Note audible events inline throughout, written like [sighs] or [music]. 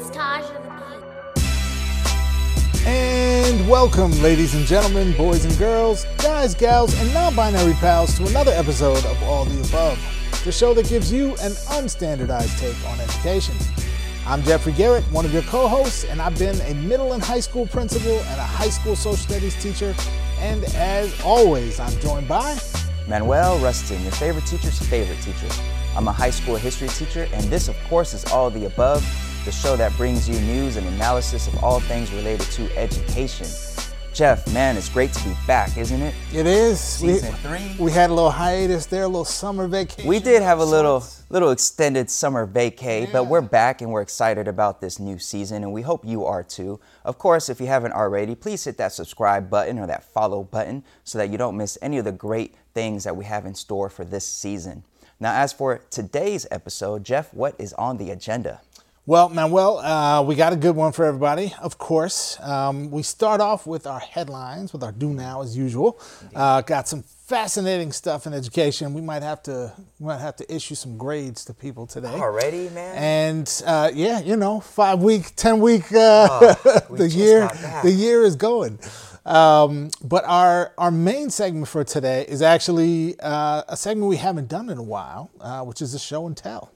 It's Taj of the Beat. And welcome, ladies and gentlemen, boys and girls, guys, gals, and non binary pals, to another episode of All the Above, the show that gives you an unstandardized take on education. I'm Jeffrey Garrett, one of your co hosts, and I've been a middle and high school principal and a high school social studies teacher. And as always, I'm joined by Manuel Rustin, your favorite teacher's favorite teacher. I'm a high school history teacher, and this, of course, is All the Above, the show that brings you news and analysis of all things related to education. Jeff, man, it's great to be back, isn't it? It is. Season we, three. We had a little hiatus there, a little summer vacation. We did have a little little extended summer vacay, but we're back and we're excited about this new season and we hope you are too. Of course, if you haven't already, please hit that subscribe button or that follow button so that you don't miss any of the great things that we have in store for this season. Now, as for today's episode, Jeff, what is on the agenda? Well, Manuel, uh, we got a good one for everybody, of course. Um, we start off with our headlines, with our do now as usual. Uh, got some fascinating stuff in education. We might have to we might have to issue some grades to people today. Already, man? And uh, yeah, you know, five week, ten week, uh, Oh, [laughs] we the year, the year is going. Um, but our our main segment for today is actually uh, a segment we haven't done in a while, uh, which is a show and tell.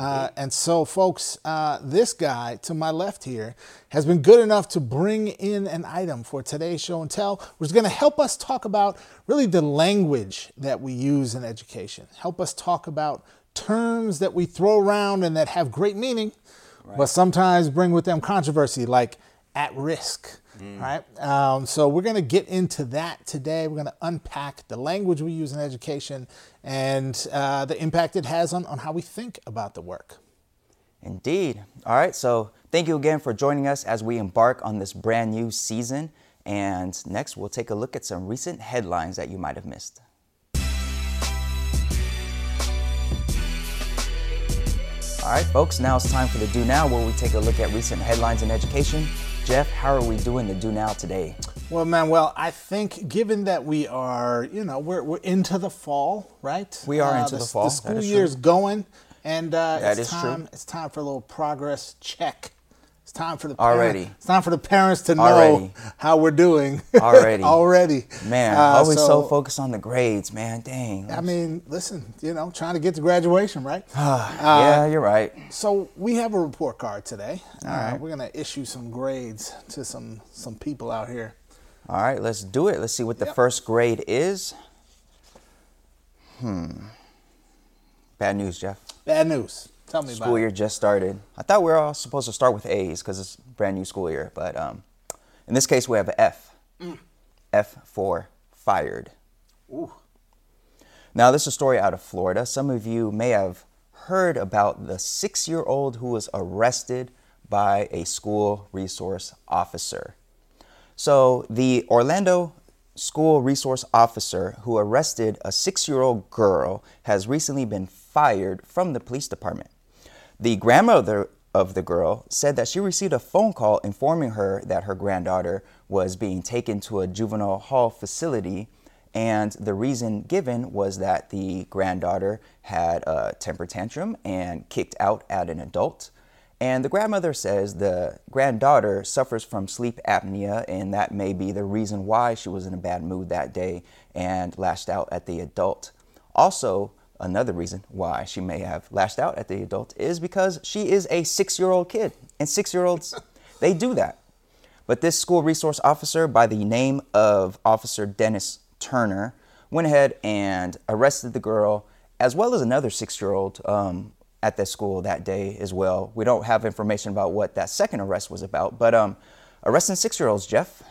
Uh, and so, folks, uh, this guy to my left here has been good enough to bring in an item for today's show and tell, which is going to help us talk about really the language that we use in education, help us talk about terms that we throw around and that have great meaning, but sometimes bring with them controversy, like at risk. Right. Um, so we're going to get into that today. We're going to unpack the language we use in education and uh, the impact it has on, on how we think about the work. Indeed. All right, so thank you again for joining us as we embark on this brand new season. And next, we'll take a look at some recent headlines that you might have missed. All right, folks, now it's time for the Do Now, where we take a look at recent headlines in education. Jeff, how are we doing the Do Now today? Well, Manuel, I think given that we are, you know, we're, we're into the fall, right? Uh, We are into the fall, The school year's going, and uh, That it's is true. time. It's time for a little progress check. It's time for the Already. It's time for the parents to know Already. how we're doing. [laughs] Already. Already. Man, Uh, always so, focused on the grades, man. Dang. I mean, listen, you know, trying to get to graduation, right? [sighs] yeah, you're right. So we have a report card today. All right. we're gonna issue some grades to some some people out here. All right, let's do it. Let's see what the Yep. first grade is. Hmm. Bad news, Jeff. Bad news. Tell me School year just started. I thought we were all supposed to start with A's because it's brand new school year, but um, in this case we have F. F for fired. Ooh. Now, this is a story out of Florida. Some of you may have heard about the six year old who was arrested by a school resource officer. So, the Orlando school resource officer who arrested a six year old girl has recently been fired from the police department. The grandmother of the girl said that she received a phone call informing her that her granddaughter was being taken to a juvenile hall facility, and the reason given was that the granddaughter had a temper tantrum and kicked out at an adult. And the grandmother says the granddaughter suffers from sleep apnea, and that may be the reason why she was in a bad mood that day and lashed out at the adult. Also, another reason why she may have lashed out at the adult is because she is a six year old kid, and six year olds, [laughs] they do that. But this school resource officer, by the name of Officer Dennis Turner, went ahead and arrested the girl, as well as another six year old um, at that school that day as well. We don't have information about what that second arrest was about, but um, arresting six year olds, Jeff,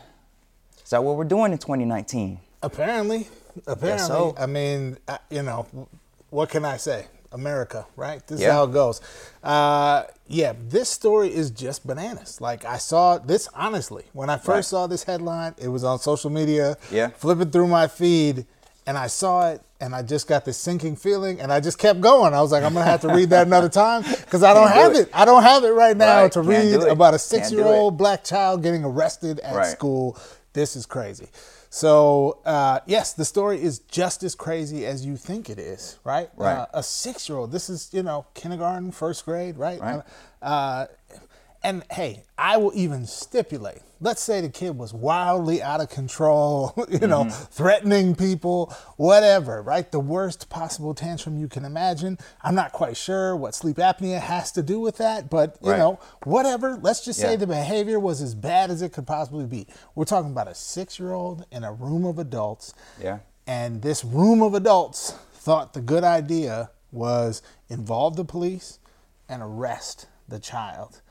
is that what we're doing in 2019? Apparently, apparently. so. I mean, you know, what can I say? America, right? This is how it goes. Uh, yeah, this story is just bananas. Like I saw this honestly when I first Right. saw this headline. It was on social media. Yeah. flipping through my feed, and I saw it, and I just got this sinking feeling, and I just kept going. I was like, I'm gonna have to read that another time because I [laughs] don't Can't do have it. it. I don't have it right now Right, to can't read about a six-year-old black child getting arrested at Right. school. This is crazy. So uh, yes, the story is just as crazy as you think it is, right? Right. Uh, a six-year-old. This is you know kindergarten, first grade, right? Right. Uh, And hey, I will even stipulate. Let's say the kid was wildly out of control, [laughs] you know, Mm-hmm. threatening people, whatever, right? The worst possible tantrum you can imagine. I'm not quite sure what sleep apnea has to do with that, but you Right. know, whatever. Let's just say the behavior was as bad as it could possibly be. We're talking about a six year old in a room of adults. Yeah. And this room of adults thought the good idea was involve the police and arrest the child,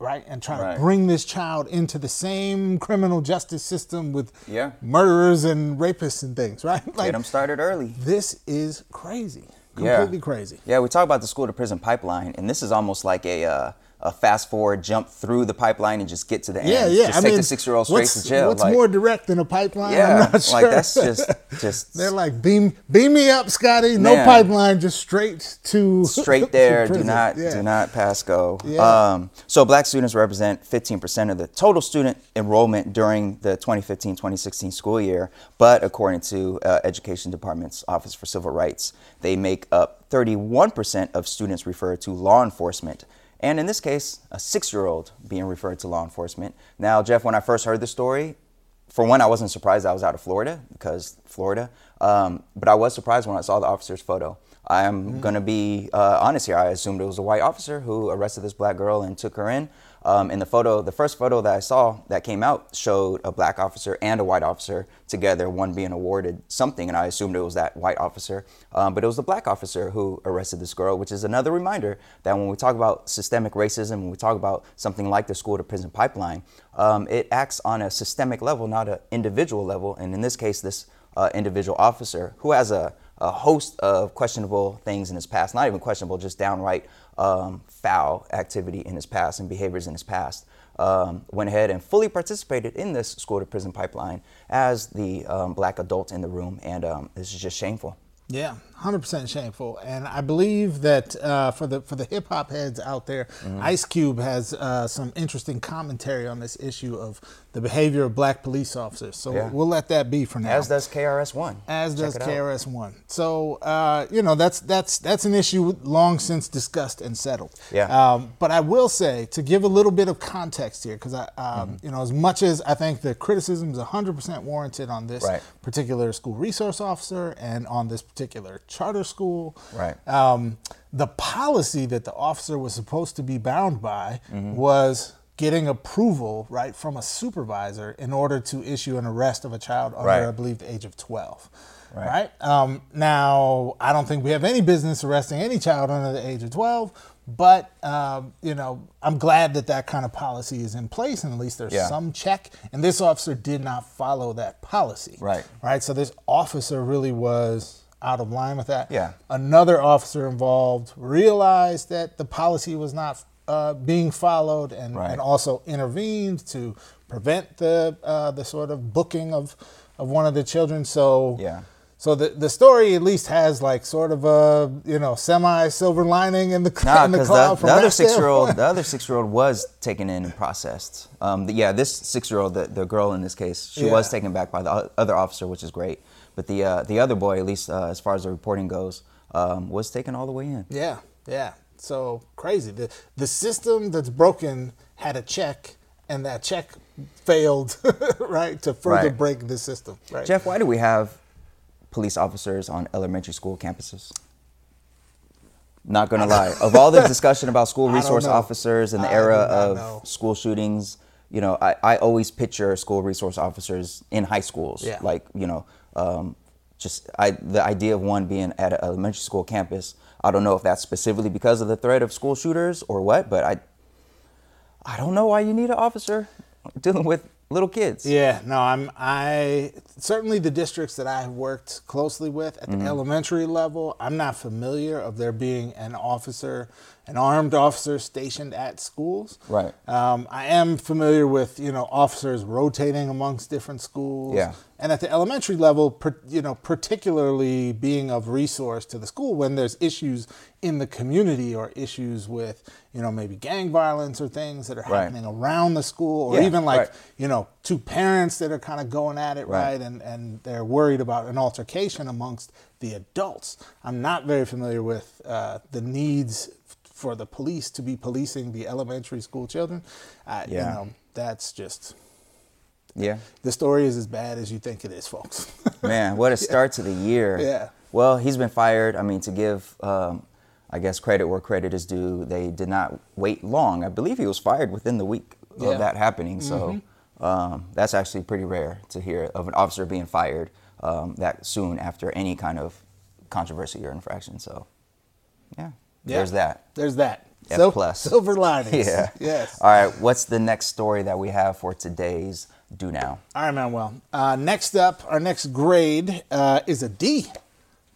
right? And try Right. to bring this child into the same criminal justice system with Yeah. murderers and rapists and things, [laughs] right? like Get them started early. this is crazy, Yeah. completely crazy. Yeah, we talk about the school to prison pipeline, and this is almost like a uh, a fast forward, jump through the pipeline and just get to the Yeah, end. yeah. Just I take mean, the six year old straight to jail. What's like, more direct than a pipeline? yeah, I'm not sure. like that's just [laughs] just They're like beam beam me up, Scotty. No Man. pipeline, just straight to [laughs] straight to there. do not Yeah. do not pass go. Yeah. Um, so black students represent 15% of the total student enrollment during the 2015-2016 school year, but according to uh, Education Department's Office for Civil Rights, they make up 31% of students referred to law enforcement. And in this case, a six-year-old being referred to law enforcement. Now, Jeff, when I first heard the story, for one, I wasn't surprised I was out of Florida because Florida, um, but I was surprised when I saw the officer's photo. I am going to be uh, honest here. I assumed it was a white officer who arrested this black girl and took her in. Um, in the photo, the first photo that I saw that came out showed a black officer and a white officer together, one being awarded something, and I assumed it was that white officer. Um, but it was the black officer who arrested this girl, which is another reminder that when we talk about systemic racism, when we talk about something like the school to prison pipeline, um, it acts on a systemic level, not an individual level. And in this case, this uh, individual officer who has a, a host of questionable things in his past, not even questionable, just downright um, foul activity in his past and behaviors in his past, um, went ahead and fully participated in this school to prison pipeline as the um, black adult in the room. And um, this is just shameful. Yeah, hundred percent shameful, and I believe that uh, for the for the hip hop heads out there, Mm-hmm. Ice Cube has uh, some interesting commentary on this issue of the behavior of black police officers. So Yeah. we'll let that be for now. As does KRS One. as Check does. KRS One. So uh, you know that's that's that's an issue long since discussed and settled. Yeah. Um, but I will say to give a little bit of context here, because I, um, Mm-hmm. you know, as much as I think the criticism is 100% warranted on this Right. particular school resource officer and on this particular charter school, Right. um, the policy that the officer was supposed to be bound by Mm-hmm. was getting approval right from a supervisor in order to issue an arrest of a child under Right. I believe the age of 12 Right. right, Um, now i don't think we have any business arresting any child under the age of 12 but um, you know i'm glad that that kind of policy is in place and at least there's Yeah. some check and this officer did not follow that policy Right. right so this officer really was out of line with that Yeah. another officer involved realized that the policy was not uh, being followed and, Right. and also intervened to prevent the uh, the sort of booking of of one of the children. So Yeah. So the, the story at least has like sort of a you know semi silver lining in the Nah, in the cloud the, from the other six year old, the other six year old was taken in and processed. Um, the, yeah, this six year old, the, the girl in this case, she was taken back by the other officer, which is great. But the uh, the other boy, at least uh, as far as the reporting goes, um, was taken all the way in. Yeah, yeah. So crazy. The the system that's broken had a check, and that check failed, [laughs] right, to further Right. break the system. Right. Jeff, why do we have police officers on elementary school campuses? Not gonna lie, of all the [laughs] discussion about school resource officers and the I era of know. school shootings, you know, I, I always picture school resource officers in high schools, Yeah. like you know, um, just I the idea of one being at an elementary school campus. I don't know if that's specifically because of the threat of school shooters or what, but I I don't know why you need an officer [laughs] dealing with little kids. Yeah, no, I'm I certainly the districts that I have worked closely with at the Mm-hmm. elementary level, I'm not familiar of there being an officer, an armed officer stationed at schools. Right. Um, I am familiar with you know officers rotating amongst different schools. Yeah. And at the elementary level, per, you know, particularly being of resource to the school when there's issues in the community or issues with, you know, maybe gang violence or things that are Right. happening around the school, or Yeah, even like, right. you know, two parents that are kind of going at it, Right. right? And and they're worried about an altercation amongst the adults. I'm not very familiar with uh, the needs for the police to be policing the elementary school children, uh, Yeah. you know, that's just Yeah. the story is as bad as you think it is, folks. [laughs] Man, what a start to the year. Yeah. Well, he's been fired. I mean, to give, um, I guess, credit where credit is due, they did not wait long. I believe he was fired within the week Yeah. Mm-hmm. of that happening. So um, that's actually pretty rare to hear of an officer being fired um, that soon after any kind of controversy or infraction. So, yeah, Yeah. there's that. There's that. F Sil- plus. Silver linings. [laughs] Yeah. Yes. All right. What's the next story that we have for today's Do Now? All right, Manuel. Uh, next up, our next grade uh, is a D.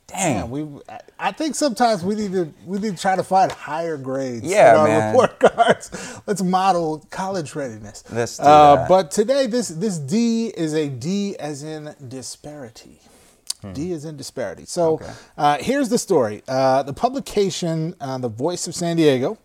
Dang. Man, we I- I think sometimes we need to we need to try to find higher grades Yeah, in our man. report [laughs] cards. Let's model college readiness. Let's do uh, that. But today, this this D is a D as in disparity. D is in disparity. So Hmm. Okay. uh, here's the story. Uh, the publication, uh, The Voice of San Diego,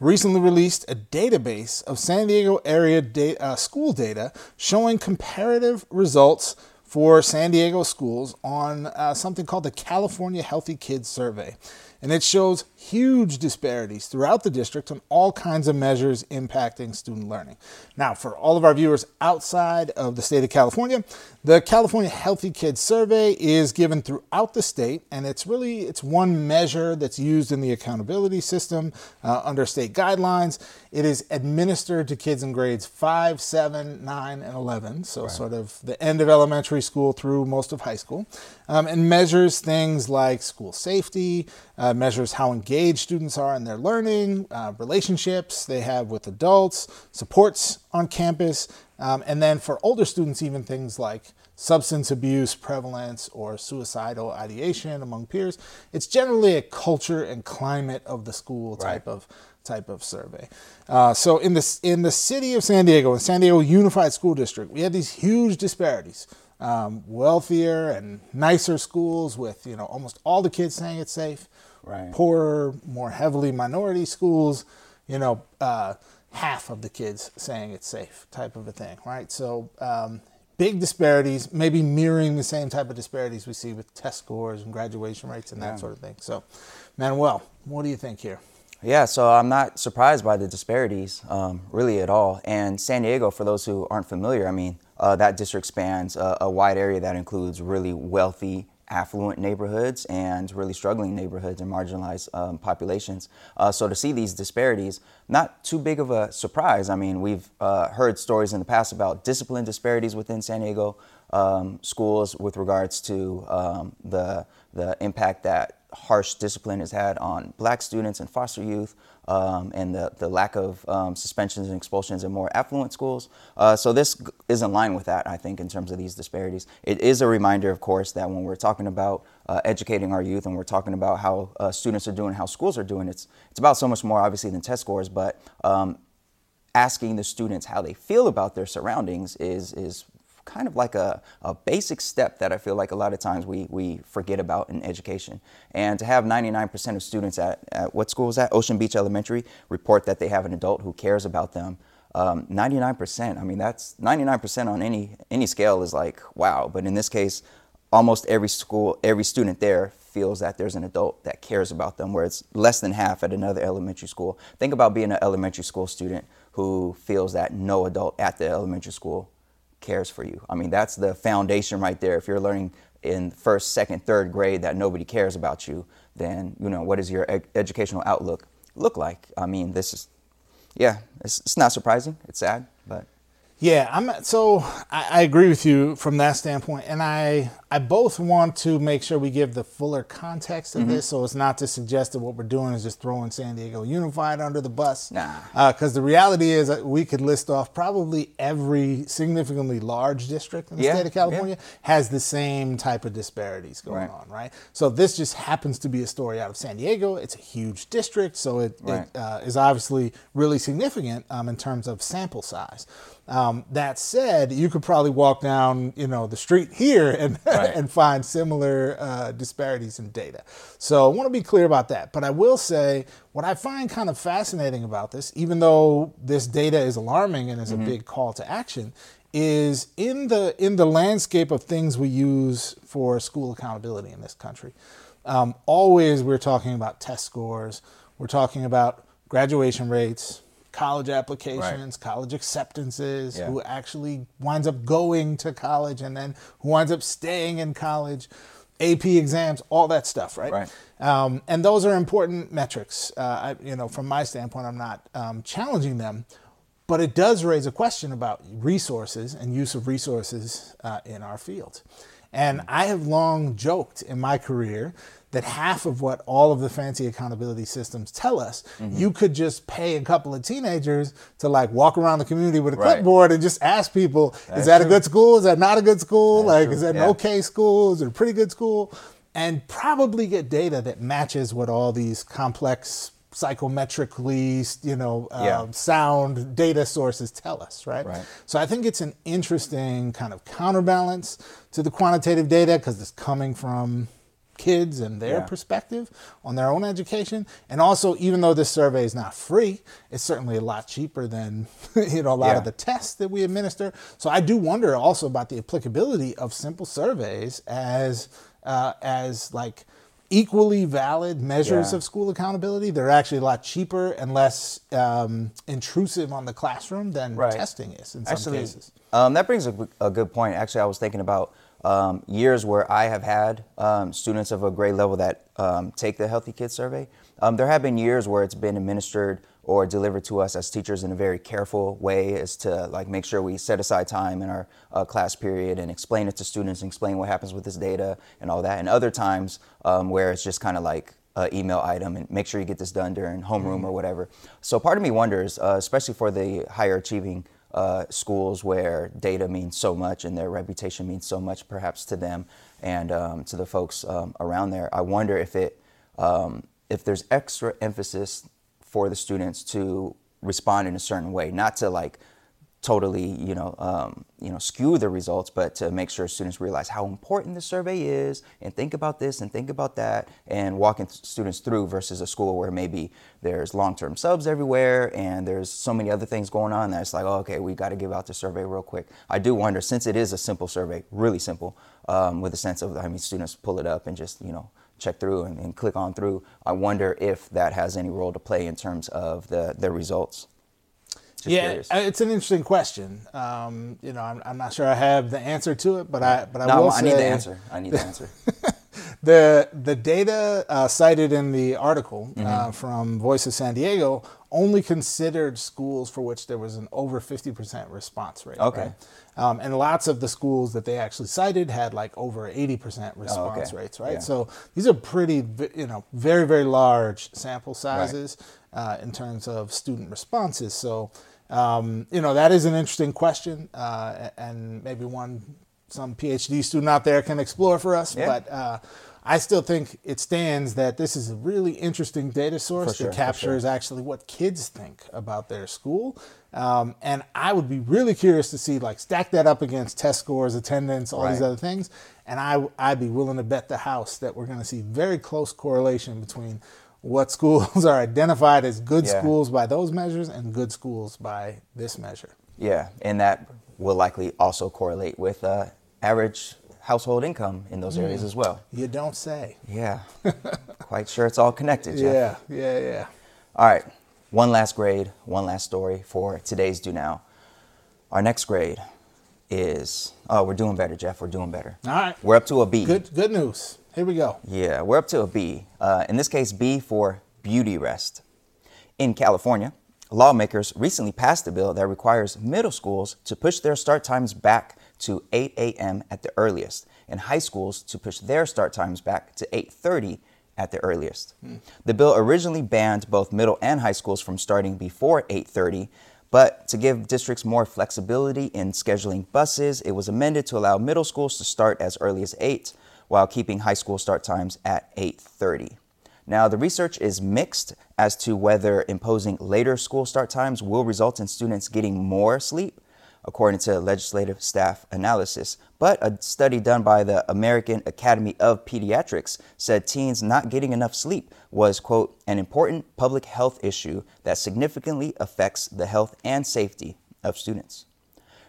recently released a database of San Diego area da- uh, school data showing comparative results for San Diego schools on uh, something called the California Healthy Kids Survey. And it shows huge disparities throughout the district on all kinds of measures impacting student learning. Now, for all of our viewers outside of the state of California, the California Healthy Kids Survey is given throughout the state, and it's really it's one measure that's used in the accountability system uh, under state guidelines. It is administered to kids in grades 5, 7, 9, and 11, so sort of the end of elementary school through most of high school, um, and measures things like school safety, uh, measures how engaged students are in their learning, uh, relationships they have with adults, supports on campus, um, and then for older students, even things like substance abuse prevalence or suicidal ideation among peers. It's generally a culture and climate of the school type Right. of type of survey. Uh, so in the in the city of San Diego, in San Diego Unified School District, we had these huge disparities. Um, wealthier and nicer schools with you know almost all the kids saying it's safe. Right. Poorer, more heavily minority schools, you know, uh, half of the kids saying it's safe, type of a thing, right? So um, big disparities, maybe mirroring the same type of disparities we see with test scores and graduation rates and that Yeah. sort of thing. So, Manuel, what do you think here? Yeah, so I'm not surprised by the disparities, um, really at all. And San Diego, for those who aren't familiar, I mean, uh, that district spans a, a wide area that includes really wealthy, affluent neighborhoods and really struggling neighborhoods and marginalized um, populations. Uh, so to see these disparities, not too big of a surprise. I mean, we've uh, heard stories in the past about discipline disparities within San Diego um, schools with regards to um, the the impact that harsh discipline has had on black students and foster youth, um, and the, the lack of um, suspensions and expulsions in more affluent schools. Uh, so this is in line with that, I think, in terms of these disparities. It is a reminder, of course, that when we're talking about uh, educating our youth and we're talking about how uh, students are doing, how schools are doing, it's it's about so much more, obviously, than test scores, but um, asking the students how they feel about their surroundings is is kind of like a, a basic step that I feel like a lot of times we, we forget about in education. And to have 99% of students at, at what school is that? Ocean Beach Elementary report that they have an adult who cares about them. Um, 99%, I mean, that's 99% on any, any scale is like, wow. But in this case, almost every school, every student there feels that there's an adult that cares about them, where it's less than half at another elementary school. Think about being an elementary school student who feels that no adult at the elementary school cares for you. I mean, that's the foundation right there. If you're learning in first, second, third grade that nobody cares about you, then you know what does your ed- educational outlook look like? I mean, this is, yeah, it's, it's not surprising. It's sad, but Yeah, I'm so I, I agree with you from that standpoint, and I I both want to make sure we give the fuller context Mm-hmm. of this, so it's not to suggest that what we're doing is just throwing San Diego Unified under the bus. Nah. because the reality is that we could list off probably every significantly large district in the Yeah, state of California has the same type of disparities going Right. on, right? So this just happens to be a story out of San Diego. It's a huge district, so it, Right. it uh, is obviously really significant um, in terms of sample size. Um, that said, you could probably walk down, you know, the street here and [laughs] Right. and find similar uh, disparities in data. So I want to be clear about that. But I will say what I find kind of fascinating about this, even though this data is alarming and is a big call to action, is in the in the landscape of things we use for school accountability in this country. Um, always we're talking about test scores. We're talking about graduation rates, college applications, college acceptances, Yeah. who actually winds up going to college and then who winds up staying in college, AP exams, all that stuff, right? Right. Um, and those are important metrics. Uh, I, you know, from my standpoint, I'm not um, challenging them, but it does raise a question about resources and use of resources uh, in our field. And I have long joked in my career that half of what all of the fancy accountability systems tell us, Mm-hmm. you could just pay a couple of teenagers to like walk around the community with a Right. clipboard and just ask people, That's is that a good school? Is that not a good school? That's like, true. is that Yeah. an okay school? Is it a pretty good school? And probably get data that matches what all these complex psychometrically, you know, uh, Yeah. sound data sources tell us, right? Right. So I think it's an interesting kind of counterbalance to the quantitative data because it's coming from kids and their Yeah. perspective on their own education. And also, even though this survey is not free, it's certainly a lot cheaper than [laughs] you know a lot Yeah. of the tests that we administer. So I do wonder also about the applicability of simple surveys as uh, as like equally valid measures Yeah. of school accountability. They're actually a lot cheaper and less um, intrusive on the classroom than Right. testing is in some Actually, cases. um, that brings a, a good point. Actually, I was thinking about um, years where I have had um, students of a grade level that um, take the Healthy Kids survey. Um, there have been years where it's been administered or delivered to us as teachers in a very careful way, as to like make sure we set aside time in our uh, class period and explain it to students and explain what happens with this data and all that. And other times um, where it's just kind of like uh, email item and make sure you get this done during homeroom or whatever. So part of me wonders, uh, especially for the higher achieving uh, schools where data means so much and their reputation means so much, perhaps to them and um, to the folks um, around there. I wonder if it um, if there's extra emphasis for the students to respond in a certain way, not to like totally, you know, um, you know, skew the results, but to make sure students realize how important the survey is, and think about this and think about that, and walking students through versus a school where maybe there's long-term subs everywhere and there's so many other things going on that it's like, oh, okay, we got to give out the survey real quick. I do wonder, since it is a simple survey, really simple, um, with a sense of, I mean, students pull it up and just, you know, check through and, and click on through. I wonder if that has any role to play in terms of the the results. Just yeah, curious. uh, it's an interesting question. Um, you know, I'm, I'm not sure I have the answer to it, but I but I no, will I say need the answer. I need the [laughs] answer. the the data uh, cited in the article Mm-hmm. uh, from Voice of San Diego only considered schools for which there was an over 50% response rate. Okay. right? Um, and lots of the schools that they actually cited had like over 80% response okay. rates, right? Yeah. So these are pretty, you know, very, very large sample sizes uh, in terms of student responses. So, um, you know, that is an interesting question uh, and maybe one some PhD student out there can explore for us. Yeah. But uh, I still think it stands that this is a really interesting data source sure, that for sure. actually what kids think about their school. Um, and I would be really curious to see, like, stack that up against test scores, attendance, all these other things. And I, I'd be willing to bet the house that we're going to see very close correlation between what schools [laughs] are identified as good Yeah. schools by those measures and good schools by this measure. Yeah, and that will likely also correlate with uh, average household income in those areas as well. You don't say. Yeah, [laughs] quite sure it's all connected. Jeff. Yeah, yeah, yeah. All right, one last grade, one last story for today's Do Now. Our next grade is oh, we're doing better, Jeff. We're doing better. All right. We're up to a B. Good, good news. Here we go. Yeah, we're up to a B. Uh, in this case, B for beauty rest. In California, lawmakers recently passed a bill that requires middle schools to push their start times back to 8 a.m. at the earliest, and high schools to push their start times back to 8:30 at the earliest. The bill originally banned both middle and high schools from starting before 8:30, but to give districts more flexibility in scheduling buses, it was amended to allow middle schools to start as early as 8 while keeping high school start times at 8:30. Now, the research is mixed as to whether imposing later school start times will result in students getting more sleep, according to legislative staff analysis. But a study done by the American Academy of Pediatrics said teens not getting enough sleep was, quote, an important public health issue that significantly affects the health and safety of students.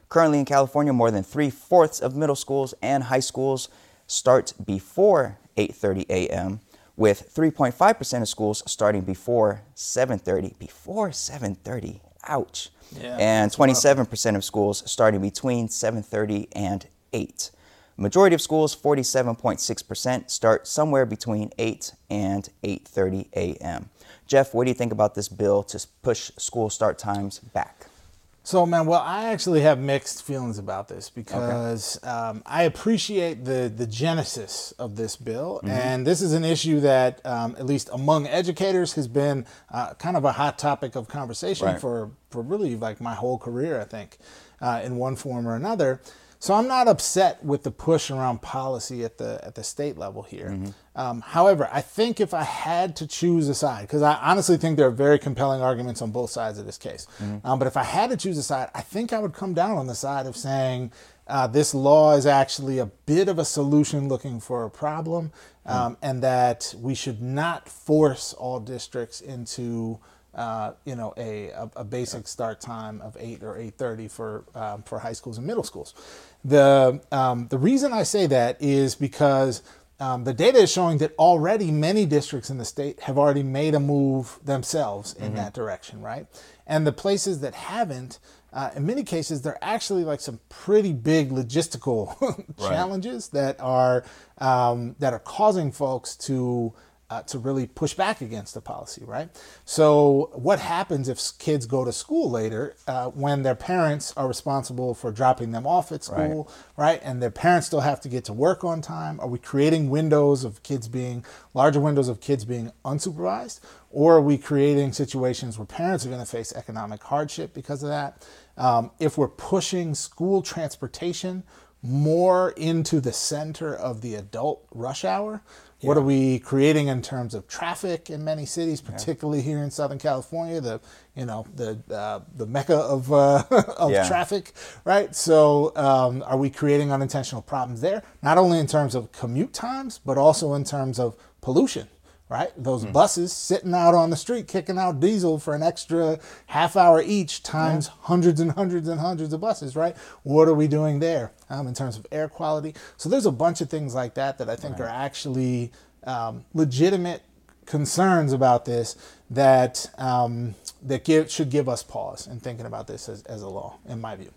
Currently in California, more than three fourths of middle schools and high schools start before 8:30 a.m., with 3.5% of schools starting before 7:30. Before 7:30. Ouch. Yeah, and 27% of schools starting between 7:30 and 8. Majority of schools, 47.6%, start somewhere between 8 and 8:30 a.m. Jeff, what do you think about this bill to push school start times back? So, man, well, I actually have mixed feelings about this because um, I appreciate the the genesis of this bill, Mm-hmm. and this is an issue that, um, at least among educators, has been uh, kind of a hot topic of conversation Right. for for really like my whole career, I think, uh, in one form or another. So I'm not upset with the push around policy at the at the state level here. Um, however, I think if I had to choose a side, because I honestly think there are very compelling arguments on both sides of this case, um, but if I had to choose a side, I think I would come down on the side of saying uh, this law is actually a bit of a solution looking for a problem, um, and that we should not force all districts into uh, you know, a, a, basic start time of eight or eight thirty for um, for high schools and middle schools. The um, the reason I say that is because um, the data is showing that already many districts in the state have already made a move themselves in that direction, right? And the places that haven't, uh, in many cases, they're actually like some pretty big logistical [laughs] challenges that are um, that are causing folks to uh, to really push back against the policy, right? So, what happens if kids go to school later uh, when their parents are responsible for dropping them off at school, right. And their parents still have to get to work on time? Are we creating windows of kids being larger windows of kids being unsupervised? Or are we creating situations where parents are going to face economic hardship because of that? Um, if we're pushing school transportation more into the center of the adult rush hour, what are we creating in terms of traffic in many cities, particularly here in Southern California, the you know the uh, the mecca of uh, [laughs] of Yeah. traffic, right? So, um, are we creating unintentional problems there? Not only in terms of commute times, but also in terms of pollution, right? Those buses sitting out on the street kicking out diesel for an extra half hour each, times hundreds and hundreds and hundreds of buses, right? What are we doing there um, in terms of air quality? So there's a bunch of things like that that I think are actually um, legitimate concerns about this that um, that give should give us pause in thinking about this as, as a law, in my view.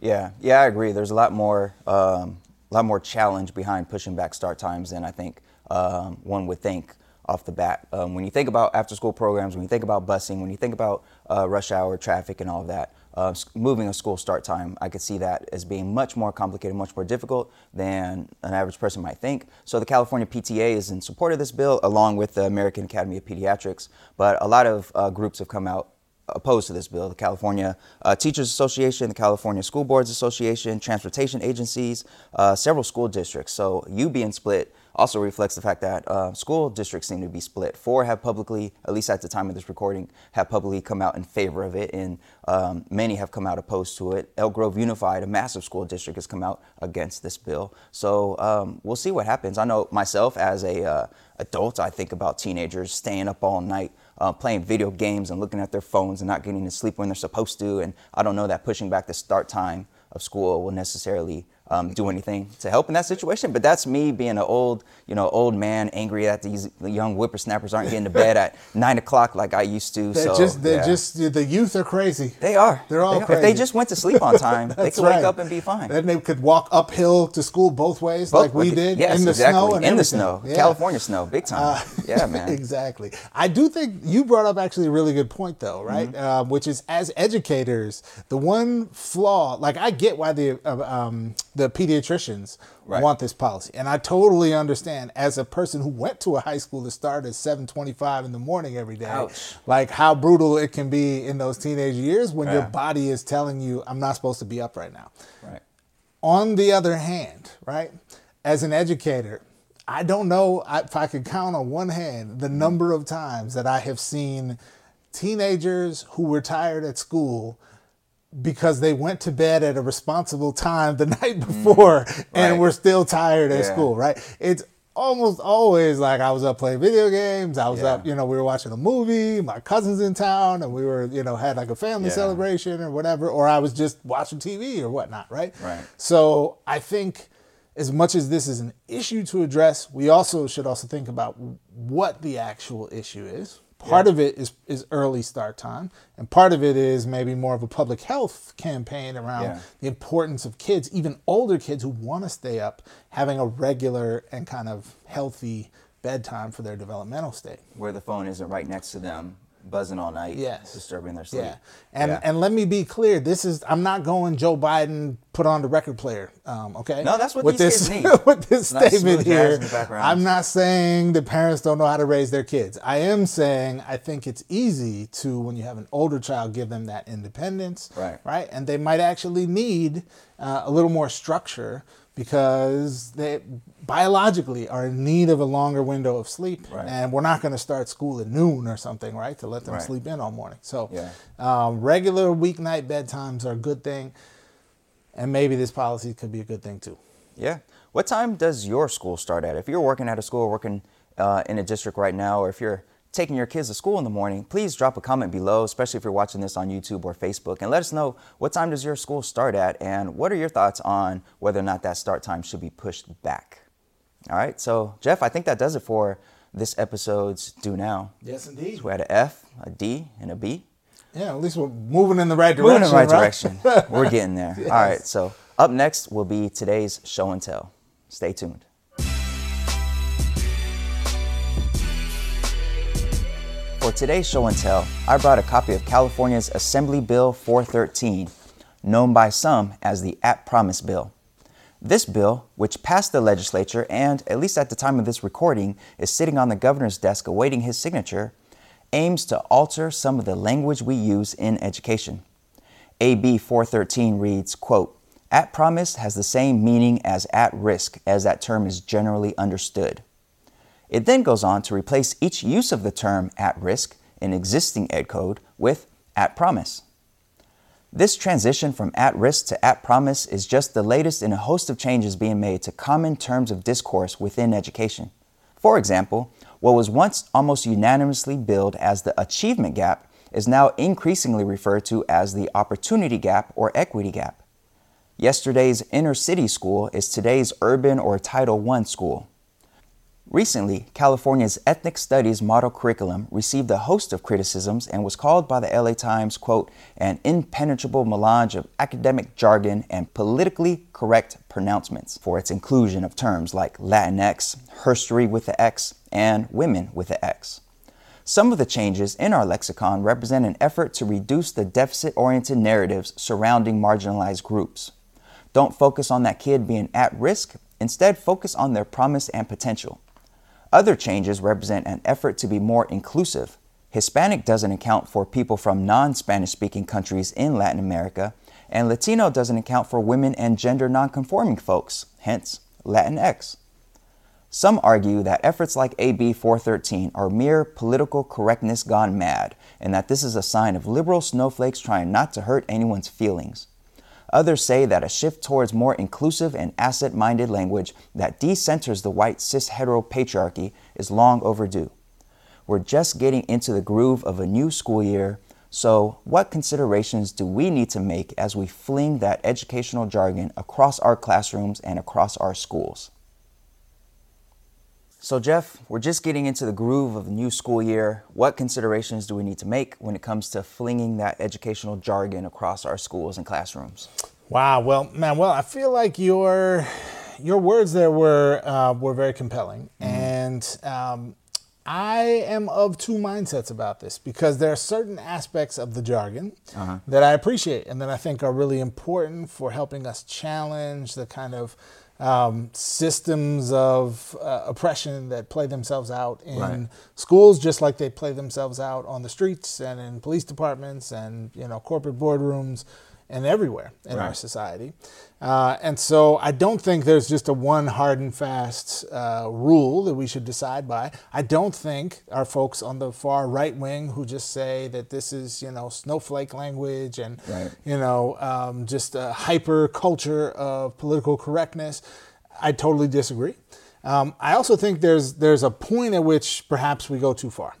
Yeah, yeah, I agree. There's a lot more, um, a lot more challenge behind pushing back start times than I think um, one would think off the bat. Um, when you think about after-school programs, when you think about busing, when you think about uh, rush hour traffic and all of that, uh, moving a school start time, I could see that as being much more complicated, much more difficult than an average person might think. So the California PTA is in support of this bill, along with the American Academy of Pediatrics. But a lot of uh, groups have come out opposed to this bill. The California uh, Teachers Association, the California School Boards Association, transportation agencies, uh, several school districts. So you being split also reflects the fact that uh, school districts seem to be split. Four have publicly, at least at the time of this recording, have publicly come out in favor of it, and um, many have come out opposed to it. Elk Grove Unified, a massive school district, has come out against this bill. So um, we'll see what happens. I know myself as a uh, adult, I think about teenagers staying up all night uh, playing video games and looking at their phones and not getting to sleep when they're supposed to. And I don't know that pushing back the start time of school will necessarily um, do anything to help in that situation. But that's me being an old, you know, old man angry that these young whippersnappers aren't getting to bed at [laughs] nine o'clock like I used to. They're so just they're yeah. just the youth are crazy. they are. They're all They are. crazy. If they just went to sleep on time, [laughs] they could wake up and be fine. Then they could walk uphill to school both ways, like we did yes, in the exactly. snow and in the snow, Yeah. California snow, big time. Uh, [laughs] yeah, man. exactly. I do think you brought up actually a really good point, though, right? Mm-hmm. Um, which is as educators, the one flaw, like I get why the uh, um, the pediatricians Right. want this policy, and I totally understand as a person who went to a high school to start at seven twenty-five in the morning every day, Ouch. like how brutal it can be in those teenage years when your body is telling you, "I'm not supposed to be up right now." Right. On the other hand, right, as an educator, I don't know if I could count on one hand the mm-hmm. number of times that I have seen teenagers who were tired at school because they went to bed at a responsible time the [laughs] night mm-hmm. before and Right. were still tired at Yeah. school, right? It's almost always like I was up playing video games. I was Yeah. up, you know, we were watching a movie, my cousin's in town, and we were, you know, had like a family Yeah. celebration or whatever, or I was just watching TV or whatnot, right? Right. So I think as much as this is an issue to address, we also should also think about what the actual issue is. Part yeah. of it is, is early start time, and part of it is maybe more of a public health campaign around yeah. the importance of kids, even older kids who want to stay up, having a regular and kind of healthy bedtime for their developmental state. Where the phone isn't right next to them buzzing all night, yes. disturbing their sleep. Yeah. And yeah. and let me be clear, this is I'm not going Joe Biden put on the record player. Um, okay. No, that's what with this [laughs] with this nice statement here. I'm not saying that parents don't know how to raise their kids. I am saying I think it's easy to when you have an older child give them that independence, right? Right, and they might actually need uh, a little more structure because they biologically are in need of a longer window of sleep right. and we're not going to start school at noon or something right to let them right. sleep in all morning so yeah. um, regular weeknight bedtimes are a good thing and maybe this policy could be a good thing too yeah what time does your school start at if you're working at a school working uh, in a district right now or if you're taking your kids to school in the morning, please drop a comment below, especially if you're watching this on YouTube or Facebook, and let us know what time does your school start at and what are your thoughts on whether or not that start time should be pushed back. All right, so Jeff, I think that does it for this episode's Do Now. Yes, indeed. So we had an F, a D, and a B. Yeah, at least we're moving in the right direction. Moving in the right, right? direction. we're [laughs] getting there. Yes. All right, so up next will be today's show and tell. Stay tuned. For today's show and tell, I brought a copy of California's Assembly Bill 413, known by some as the At Promise Bill. This bill, which passed the legislature and, at least at the time of this recording, is sitting on the governor's desk awaiting his signature, aims to alter some of the language we use in education. AB 413 reads, quote, At promise has the same meaning as at risk as that term is generally understood. It then goes on to replace each use of the term at risk in existing ed code with at promise. This transition from at risk to at promise is just the latest in a host of changes being made to common terms of discourse within education. For example, what was once almost unanimously billed as the achievement gap is now increasingly referred to as the opportunity gap or equity gap. Yesterday's inner city school is today's urban or Title I school. Recently, California's ethnic studies model curriculum received a host of criticisms and was called by the LA Times, quote, an impenetrable melange of academic jargon and politically correct pronouncements for its inclusion of terms like Latinx, herstory with the X, and women with the X. Some of the changes in our lexicon represent an effort to reduce the deficit oriented narratives surrounding marginalized groups. Don't focus on that kid being at risk, instead, focus on their promise and potential. Other changes represent an effort to be more inclusive. Hispanic doesn't account for people from non Spanish speaking countries in Latin America, and Latino doesn't account for women and gender nonconforming folks, hence Latinx. Some argue that efforts like AB 413 are mere political correctness gone mad, and that this is a sign of liberal snowflakes trying not to hurt anyone's feelings. Others say that a shift towards more inclusive and asset minded language that decenters the white cis hetero patriarchy is long overdue. We're just getting into the groove of a new school year, so what considerations do we need to make as we fling that educational jargon across our classrooms and across our schools? So, Jeff, we're just getting into the groove of the new school year. What considerations do we need to make when it comes to flinging that educational jargon across our schools and classrooms? Wow. Well, man. Well, I feel like your your words there were uh, were very compelling, mm-hmm. and um, I am of two mindsets about this because there are certain aspects of the jargon uh-huh. that I appreciate and that I think are really important for helping us challenge the kind of um, systems of uh, oppression that play themselves out in right. schools, just like they play themselves out on the streets and in police departments and you know corporate boardrooms and everywhere in right. our society. Uh, and so I don't think there's just a one hard and fast uh, rule that we should decide by. I don't think our folks on the far right wing who just say that this is, you know, snowflake language and, right. you know, um, just a hyper culture of political correctness. I totally disagree. Um, I also think there's there's a point at which perhaps we go too far.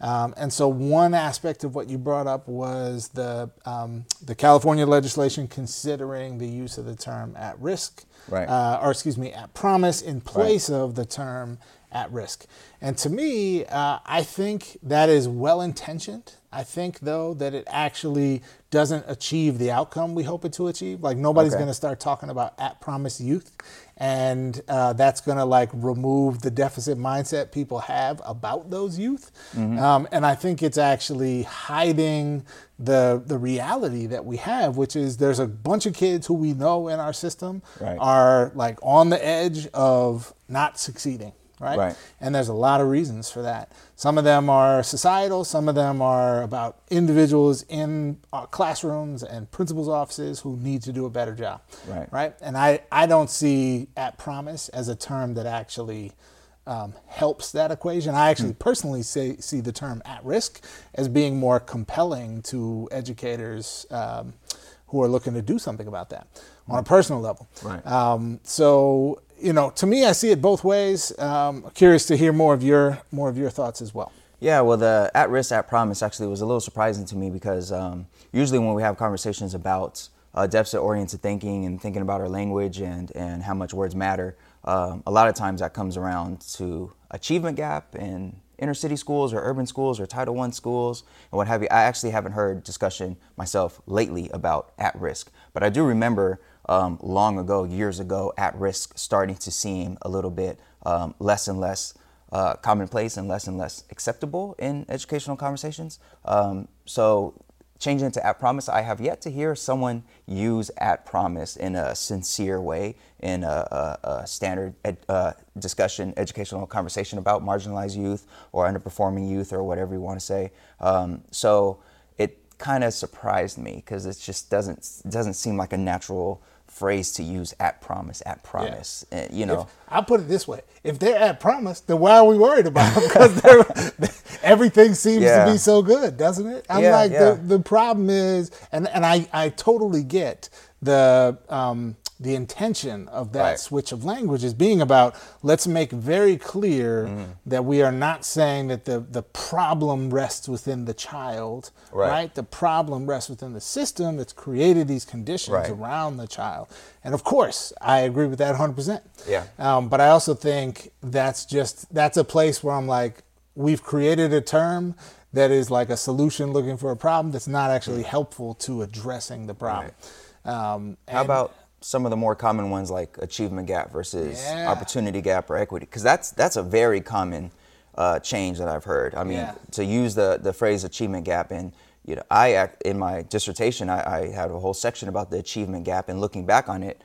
Um, and so, one aspect of what you brought up was the um, the California legislation considering the use of the term "at risk," Right. uh, or excuse me, "at promise" in place of the term "at risk." And to me, uh, I think that is well intentioned. I think, though, that it actually doesn't achieve the outcome we hope it to achieve. Like nobody's Okay. going to start talking about at promise youth, and uh, that's going to like remove the deficit mindset people have about those youth. Um, and I think it's actually hiding the the reality that we have, which is there's a bunch of kids who we know in our system Right. are like on the edge of not succeeding. Right? Right. And there's a lot of reasons for that. Some of them are societal, some of them are about individuals in our classrooms and principals' offices who need to do a better job. Right. Right. And I, I don't see at promise as a term that actually um, helps that equation. I actually personally say, see the term at risk as being more compelling to educators um, who are looking to do something about that on a personal level. Right. Um, so you know, to me, I see it both ways. Um, curious to hear more of your more of your thoughts as well. Yeah, well, the at risk, at promise actually was a little surprising to me because um, usually when we have conversations about uh, deficit oriented thinking and thinking about our language and, and how much words matter, um, a lot of times that comes around to achievement gap in inner city schools or urban schools or Title I schools and what have you. I actually haven't heard discussion myself lately about at risk, but I do remember um, long ago, years ago, at risk starting to seem a little bit um, less and less uh, commonplace and less and less acceptable in educational conversations. Um, so changing to at promise, I have yet to hear someone use at promise in a sincere way in a, a, a standard ed, uh, discussion, educational conversation about marginalized youth or underperforming youth or whatever you want to say. Um, so it kind of surprised me because it just doesn't doesn't seem like a natural phrase to use at promise at promise Uh, you know If- I'll put it this way: if they're at promise, then why are we worried about them? [laughs] Because [laughs] everything seems Yeah. to be so good, doesn't it? I'm Yeah, like yeah. the the problem is, and and I I totally get the um the intention of that Right. switch of language is being about let's make very clear Mm-hmm. that we are not saying that the the problem rests within the child, Right. right? The problem rests within the system that's created these conditions Right. around the child. And of course, I agree with that 100%. Yeah. Um, but I also think that's just that's a place where I'm like, we've created a term that is like a solution looking for a problem that's not actually helpful to addressing the problem. Um, How about some of the more common ones like achievement gap versus Yeah. opportunity gap or equity? Because that's that's a very common uh, change that I've heard. I mean, Yeah. to use the the phrase achievement gap, and you know, I in my dissertation I, I had a whole section about the achievement gap, and looking back on it.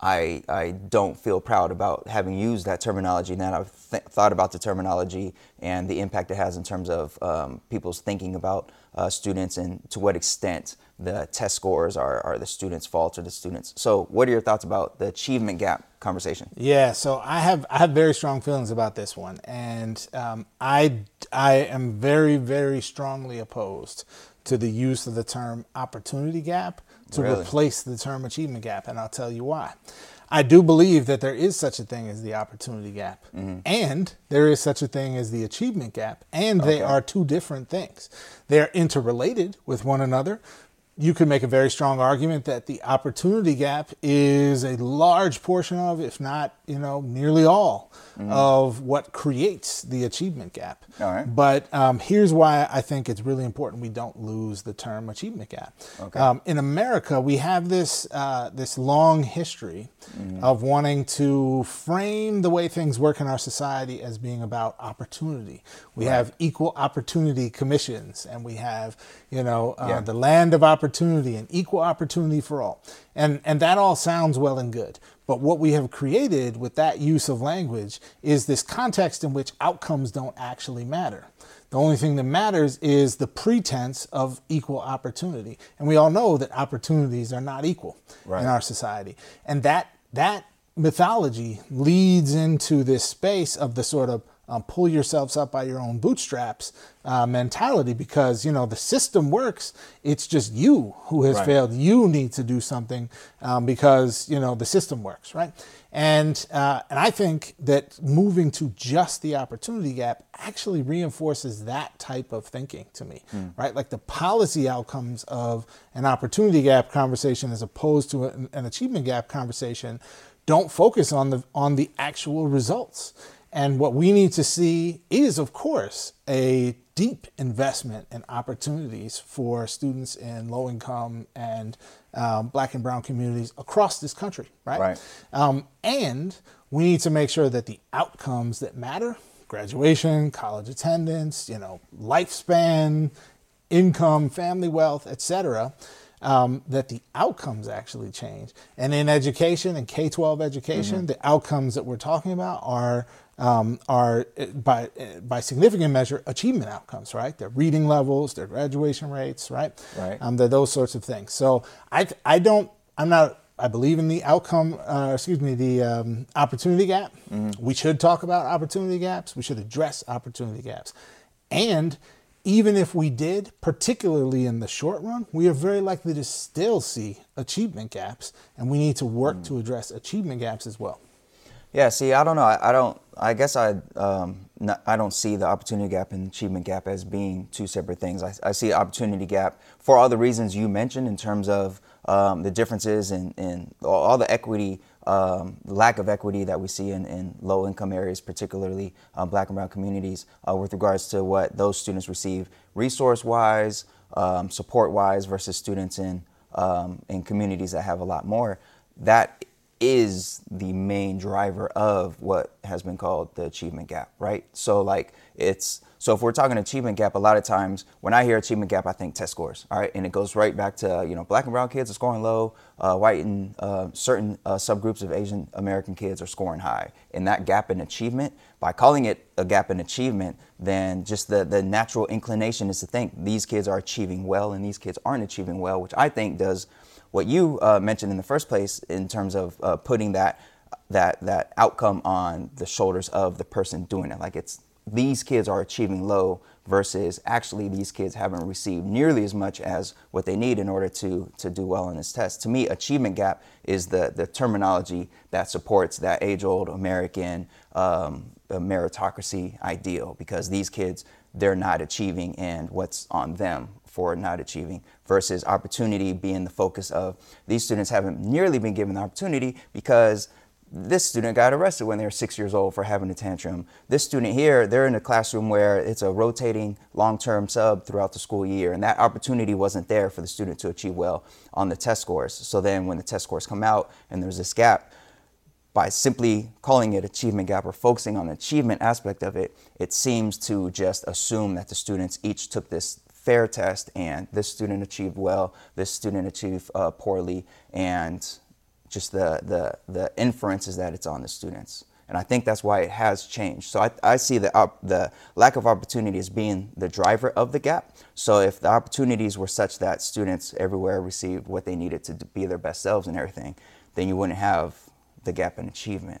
I, I don't feel proud about having used that terminology. Now I've th- thought about the terminology and the impact it has in terms of um, people's thinking about uh, students and to what extent the test scores are, are the students' fault or the students. So, what are your thoughts about the achievement gap conversation? Yeah, so I have I have very strong feelings about this one, and um, I I am very very strongly opposed to the use of the term opportunity gap to Really? replace the term achievement gap, and I'll tell you why. I do believe that there is such a thing as the opportunity gap, and there is such a thing as the achievement gap, and they are two different things. They're interrelated with one another. You could make a very strong argument that the opportunity gap is a large portion of, if not, you know, nearly all of what creates the achievement gap. All right. But um, here's why I think it's really important we don't lose the term achievement gap. Okay. Um, in America, we have this uh, this long history of wanting to frame the way things work in our society as being about opportunity. We have equal opportunity commissions, and we have you know uh, Yeah. the land of opportunity and equal opportunity for all, and and that all sounds well and good. But what we have created with that use of language is this context in which outcomes don't actually matter. The only thing that matters is the pretense of equal opportunity. And we all know that opportunities are not equal Right. in our society. And that that mythology leads into this space of the sort of um, pull yourselves up by your own bootstraps uh, mentality because you know the system works. It's just you who has right. failed. You need to do something um, because you know the system works, right? And uh, and I think that moving to just the opportunity gap actually reinforces that type of thinking to me, mm. right? Like the policy outcomes of an opportunity gap conversation as opposed to an, an achievement gap conversation don't focus on the on the actual results. And what we need to see is, of course, a deep investment in opportunities for students in low income and um, black and brown communities across this country, right? Right. Um, and we need to make sure that the outcomes that matter graduation, college attendance, you know, lifespan, income, family wealth, etc um, that the outcomes actually change. And in education and K 12 education, mm-hmm. the outcomes that we're talking about are. Um, are eh, by eh, by significant measure achievement outcomes, right? Their reading levels, their graduation rates, right? Right. Um, they're those sorts of things. So I I don't I'm not I believe in the outcome, uh, excuse me, the um, opportunity gap. Mm-hmm. We should talk about opportunity gaps. We should address opportunity gaps. And even if we did, particularly in the short run, we are very likely to still see achievement gaps, and we need to work mm. to address achievement gaps as well. Yeah, see, I don't know. I, I don't. I guess I um, not, I don't see the opportunity gap and achievement gap as being two separate things. I, I see opportunity gap for all the reasons you mentioned in terms of um, the differences in, in all the equity um, lack of equity that we see in, in low income areas, particularly uh, black and brown communities, uh, with regards to what those students receive resource wise, um, support wise, versus students in, um, in communities that have a lot more. That is the main driver of what has been called the achievement gap, right? So, like, it's so if we're talking achievement gap, a lot of times when I hear achievement gap, I think test scores. All right, and it goes right back to you know black and brown kids are scoring low, uh, white and uh, certain uh, subgroups of Asian American kids are scoring high. And that gap in achievement, by calling it a gap in achievement, then just the the natural inclination is to think these kids are achieving well and these kids aren't achieving well, which I think does what you uh, mentioned in the first place in terms of uh, putting that that that outcome on the shoulders of the person doing it. Like it's these kids are achieving low versus actually these kids haven't received nearly as much as what they need in order to, to do well in this test. To me, achievement gap is the, the terminology that supports that age old American um, meritocracy ideal because these kids, they're not achieving and what's on them for not achieving versus opportunity being the focus of these students haven't nearly been given the opportunity because this student got arrested when they were six years old for having a tantrum. This student here, they're in a classroom where it's a rotating long-term sub throughout the school year, and that opportunity wasn't there for the student to achieve well on the test scores. So then when the test scores come out and there's this gap, by simply calling it achievement gap or focusing on the achievement aspect of it, it seems to just assume that the students each took this fair test and this student achieved well, this student achieved uh, poorly, and just the, the, the inference is that it's on the students. And I think that's why it has changed. So I, I see the, uh, the lack of opportunity as being the driver of the gap. So if the opportunities were such that students everywhere received what they needed to be their best selves and everything, then you wouldn't have the gap in achievement.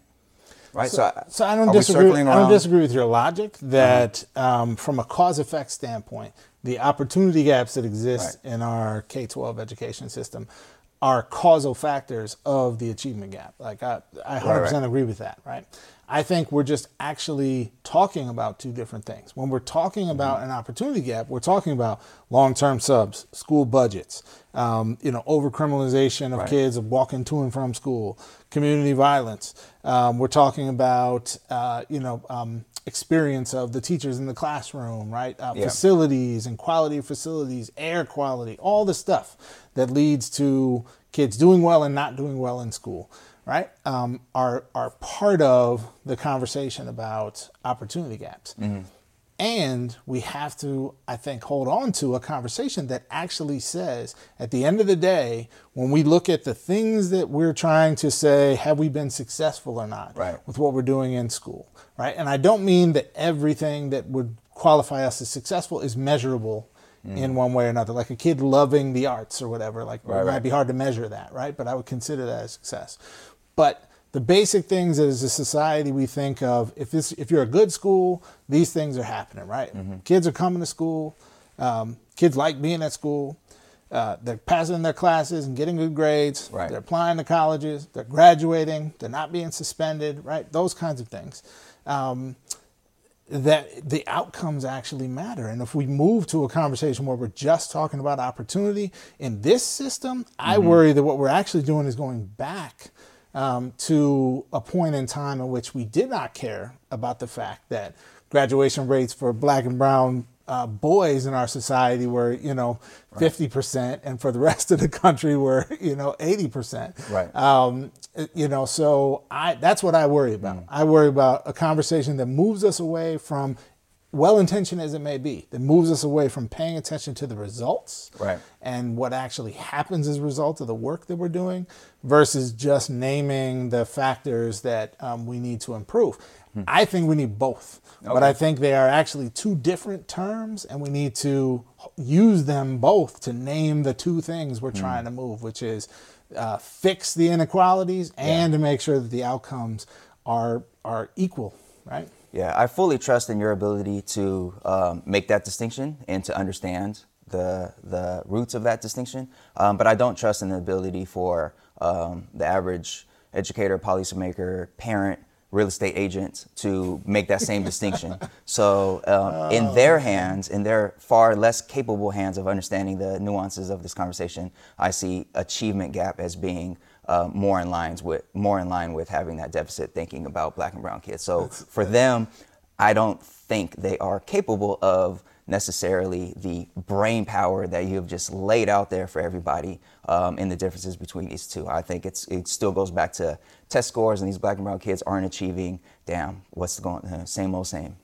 Right. So, so, so I don't disagree. I don't disagree with your logic that uh-huh. um, from a cause effect standpoint, the opportunity gaps that exist right. in our K twelve education system are causal factors of the achievement gap. Like I, I 100% right, right. agree with that, right? I think we're just actually talking about two different things. When we're talking about mm-hmm. an opportunity gap, we're talking about long-term subs, school budgets, um, you know, over-criminalization of right. kids of walking to and from school, community violence. Um, we're talking about, uh, you know, um, experience of the teachers in the classroom, right? Uh, yeah. Facilities and quality of facilities, air quality, all the stuff that leads to kids doing well and not doing well in school, right? Um, are are part of the conversation about opportunity gaps. Mm-hmm. And we have to, I think, hold on to a conversation that actually says, at the end of the day, when we look at the things that we're trying to say, have we been successful or not right. with what we're doing in school, right? And I don't mean that everything that would qualify us as successful is measurable mm. in one way or another. Like a kid loving the arts or whatever, like right, it might right. be hard to measure that, right? But I would consider that a success. But the basic things as a society we think of if this if you're a good school, these things are happening, right? Kids are coming to school. Um, kids like being at school. Uh, they're passing their classes and getting good grades. Right. They're applying to colleges. They're graduating. They're not being suspended. Right. Those kinds of things. Um, that the outcomes actually matter. And if we move to a conversation where we're just talking about opportunity in this system, I worry that what we're actually doing is going back um, to a point in time in which we did not care about the fact that graduation rates for black and brown uh, boys in our society were, you know, 50%, and for the rest of the country were, [laughs] you know, 80%. Right. Um, you know, so I that's what I worry about. I worry about a conversation that moves us away from well intentioned as it may be, that moves us away from paying attention to the results Right. and what actually happens as a result of the work that we're doing versus just naming the factors that um, we need to improve. I think we need both, but I think they are actually two different terms, and we need to use them both to name the two things we're trying to move, which is uh, fix the inequalities and to make sure that the outcomes are are equal, right? Yeah, I fully trust in your ability to um, make that distinction and to understand the the roots of that distinction. Um, but I don't trust in the ability for um, the average educator, policymaker, parent, real estate agent to make that same distinction. [laughs] So, um, in their hands, in their far less capable hands of understanding the nuances of this conversation, I see achievement gap as being uh, more in lines with more in line with having that deficit thinking about black and brown kids. So for them, I don't think they are capable of necessarily the brain power that you have just laid out there for everybody um, in the differences between these two. I think it's it still goes back to test scores and these black and brown kids aren't achieving. Damn, what's going uh, same old same.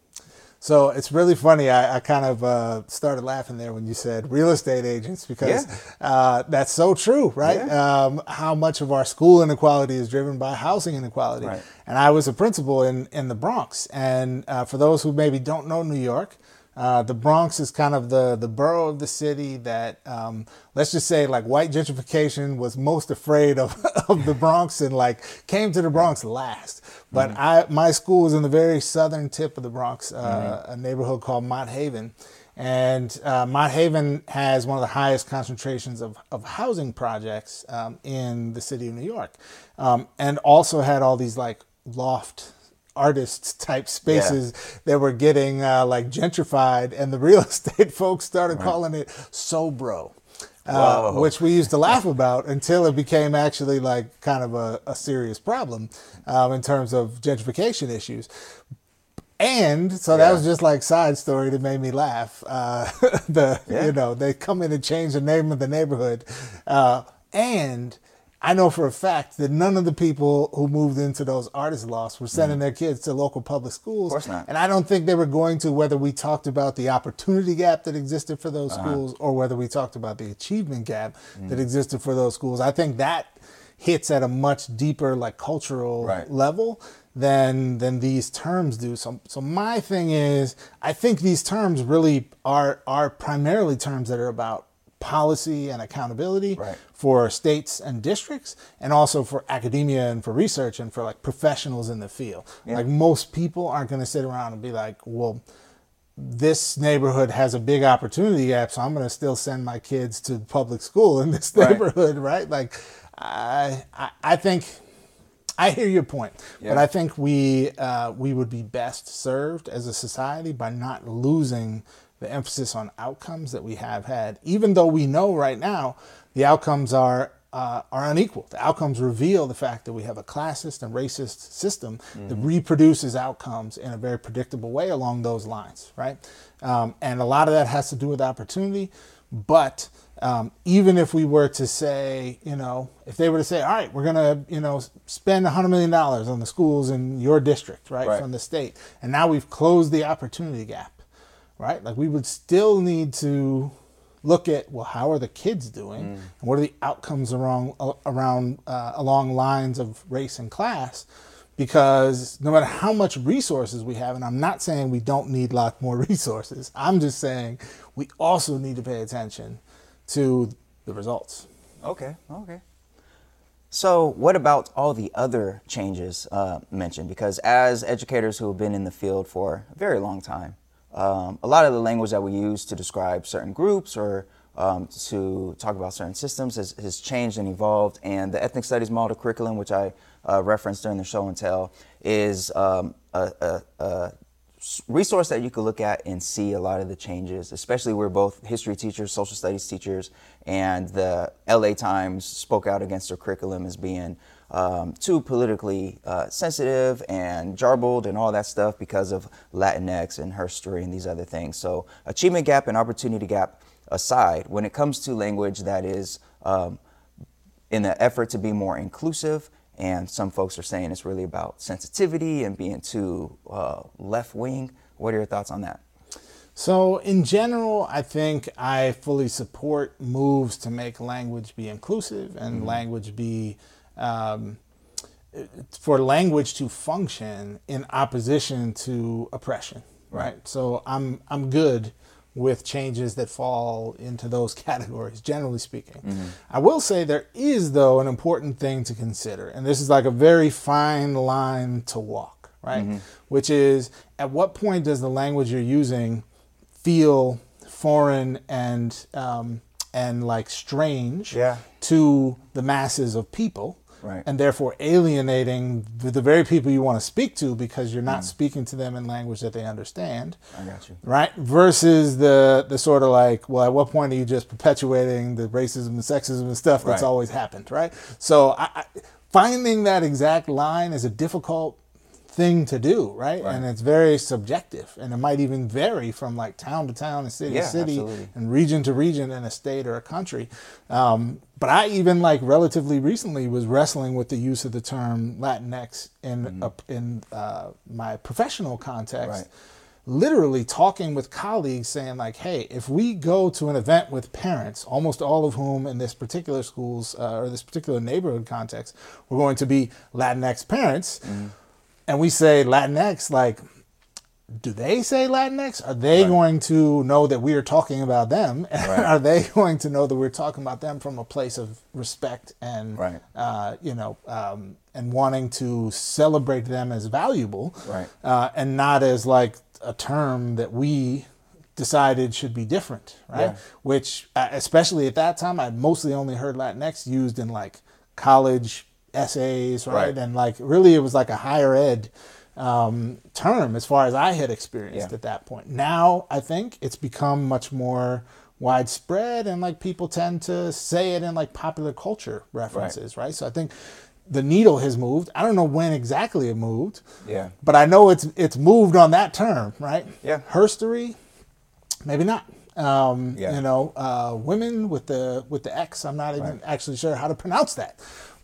So it's really funny. I, I kind of uh, started laughing there when you said real estate agents because Yeah. uh, that's so true, right? Um, how much of our school inequality is driven by housing inequality. Right. And I was a principal in, in the Bronx. And uh, for those who maybe don't know New York, uh, the Bronx is kind of the, the borough of the city that, um, let's just say, like white gentrification was most afraid of, [laughs] of the Bronx and like came to the Bronx last. But I, my school was in the very southern tip of the Bronx, uh, a neighborhood called Mott Haven. And uh, Mott Haven has one of the highest concentrations of, of housing projects um, in the city of New York. Um, and also had all these like loft artists [laughs] type spaces that were getting uh, like gentrified. And the real [laughs] estate folks started calling it Sobro. Uh, which we used to laugh about until it became actually like kind of a, a serious problem um, in terms of gentrification issues. And so that was just like side story that made me laugh. Uh, [laughs] the Yeah. you know they come in and change the name of the neighborhood, uh, and I know for a fact that none of the people who moved into those artist lofts were sending their kids to local public schools. Mm-hmm. course not. And I don't think they were going to whether we talked about the opportunity gap that existed for those Uh-huh. schools or whether we talked about the achievement gap that Mm. existed for those schools. I think that hits at a much deeper like cultural Right. level than than these terms do. So so my thing is I think these terms really are are primarily terms that are about policy and accountability Right. for states and districts and also for academia and for research and for like professionals in the field. Like most people aren't going to sit around and be like, well, this neighborhood has a big opportunity gap, so I'm going to still send my kids to public school in this [laughs] neighborhood, right? Like, I, I, I think I hear your point, but I think we uh, we would be best served as a society by not losing the emphasis on outcomes that we have had, even though we know right now the outcomes are. Uh, are unequal. The outcomes reveal the fact that we have a classist and racist system that reproduces outcomes in a very predictable way along those lines, right? Um, and a lot of that has to do with opportunity. But um, even if we were to say, you know, if they were to say, all right, we're gonna, you know, spend $100 million on the schools in your district, right, Right. from the state, and now we've closed the opportunity gap, right? Like we would still need to look at, well, how are the kids doing, and what are the outcomes around around uh, along lines of race and class, because no matter how much resources we have, and I'm not saying we don't need a lot more [laughs] resources, I'm just saying we also need to pay attention to the results. Okay, okay. So, what about all the other changes uh, mentioned? Because as educators who have been in the field for a very long time, um, a lot of the language that we use to describe certain groups or um, to talk about certain systems has, has, changed and evolved. And the ethnic studies model curriculum, which I uh, referenced during the show and tell, is um, a, a, a resource that you could look at and see a lot of the changes, especially we're both history teachers, social studies teachers, and the LA Times spoke out against their curriculum as being um, too politically uh, sensitive and jarbled and all that stuff because of Latinx and her story and these other things. So, achievement gap and opportunity gap aside, when it comes to language that is um, in the effort to be more inclusive and some folks are saying it's really about sensitivity and being too uh, left wing. What are your thoughts on that? So, in general, I think I fully support moves to make language be inclusive and mm-hmm. language be, um, for language to function in opposition to oppression, right? right? So, I'm, I'm good with changes that fall into those [laughs] categories, generally speaking. Mm-hmm. I will say there is, though, an important thing to consider, and this is like a very fine line to walk, right? Mm-hmm. Which is at what point does the language you're using feel foreign and um, and like strange yeah. to the masses of people? Right. and therefore alienating the, the, very people you want to speak to because you're not mm. speaking to them in language that they understand. I got you. Right? Versus the the sort of like, well, at what point are you just perpetuating the racism and sexism and stuff that's right. always happened, right? So I, I, finding that exact line is a difficult thing to do, right? right? And it's very subjective, and it might even vary from like town to town and city yeah, to city absolutely. and region to region in a state or a country. Um, but I even like relatively recently was wrestling with the use of the term Latinx in mm-hmm. uh, in uh, my professional context. Right. Literally talking with colleagues, saying like, "Hey, if we go to an event with parents, almost all of whom in this particular schools uh, or this particular neighborhood context, we're going to be Latinx parents." Mm-hmm and we say Latinx, like, do they say Latinx? Are they right. going to know that we are talking about them? [laughs] Right. are they going to know that we're talking about them from a place of respect and, right. uh, you know, um, and wanting to celebrate them as valuable, right. uh, and not as like a term that we decided should be different, right? Yeah. Which, uh, especially at that time, I mostly only heard Latinx used in like college essays, right? right? And like really, it was like a higher ed um, term as far as I had experienced yeah. at that point. Now I think it's become much more widespread, and like people tend to say it in like popular culture references, right? right? So I think the needle has moved. I don't know when exactly it moved. Yeah. But I know it's it's moved on that term, right? Yeah. Herstory, maybe not. Um, yeah. You know, uh, women with the with the X. I'm not even right. actually sure how to pronounce that.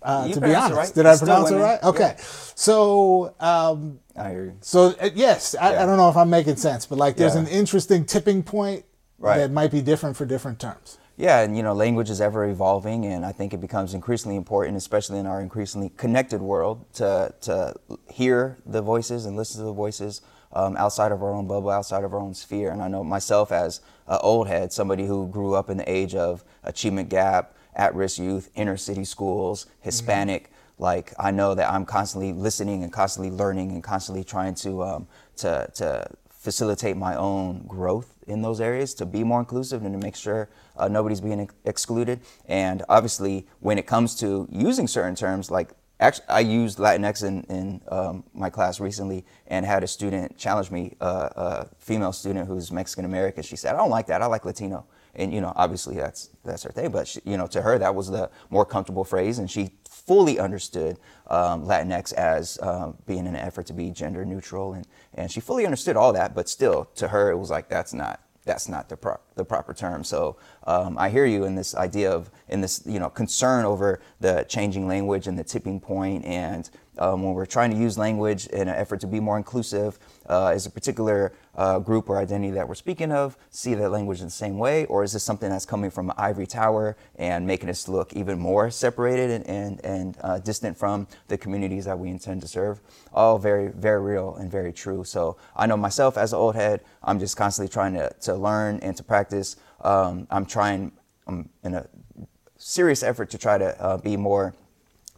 Uh, to be honest, right. did I pronounce it right? Okay, yeah. so um, I hear you. So uh, yes, I, yeah. I, don't know if I'm making sense, but like, there's yeah. an interesting tipping point right. that might be different for different terms. Yeah, and you know, language is ever evolving, and I think it becomes increasingly important, especially in our increasingly connected world, to to hear the voices and listen to the voices um, outside of our own bubble, outside of our own sphere. And I know myself as an old head, somebody who grew up in the age of achievement gap, at-risk youth, inner city schools, Hispanic. Mm-hmm. Like I know that I'm constantly listening and constantly learning and constantly trying to um, to to facilitate my own growth in those areas to be more inclusive and to make sure uh, nobody's being ex- excluded. And obviously, when it comes to using certain terms, like actually, I used Latinx in, in um, my class recently and had a student challenge me, uh, a female student who's Mexican American. She said, "I don't like that. I like Latino." And you know obviously that's that's her thing but she, you know to her that was the more comfortable phrase and she fully understood um, latinx as um, being an effort to be gender neutral and, and she fully understood all that but still to her it was like that's not that's not the, pro- the proper term. So um, I hear you in this idea of in this you know concern over the changing language and the tipping point, and um, when we're trying to use language in an effort to be more inclusive, uh, is a particular uh, group or identity that we're speaking of see that language in the same way, or is this something that's coming from ivory tower and making us look even more separated and and, and uh, distant from the communities that we intend to serve? All very very real and very true. So I know myself as an old head, I'm just constantly trying to to learn and to practice. Um, I'm trying. I'm in a serious effort to try to uh, be more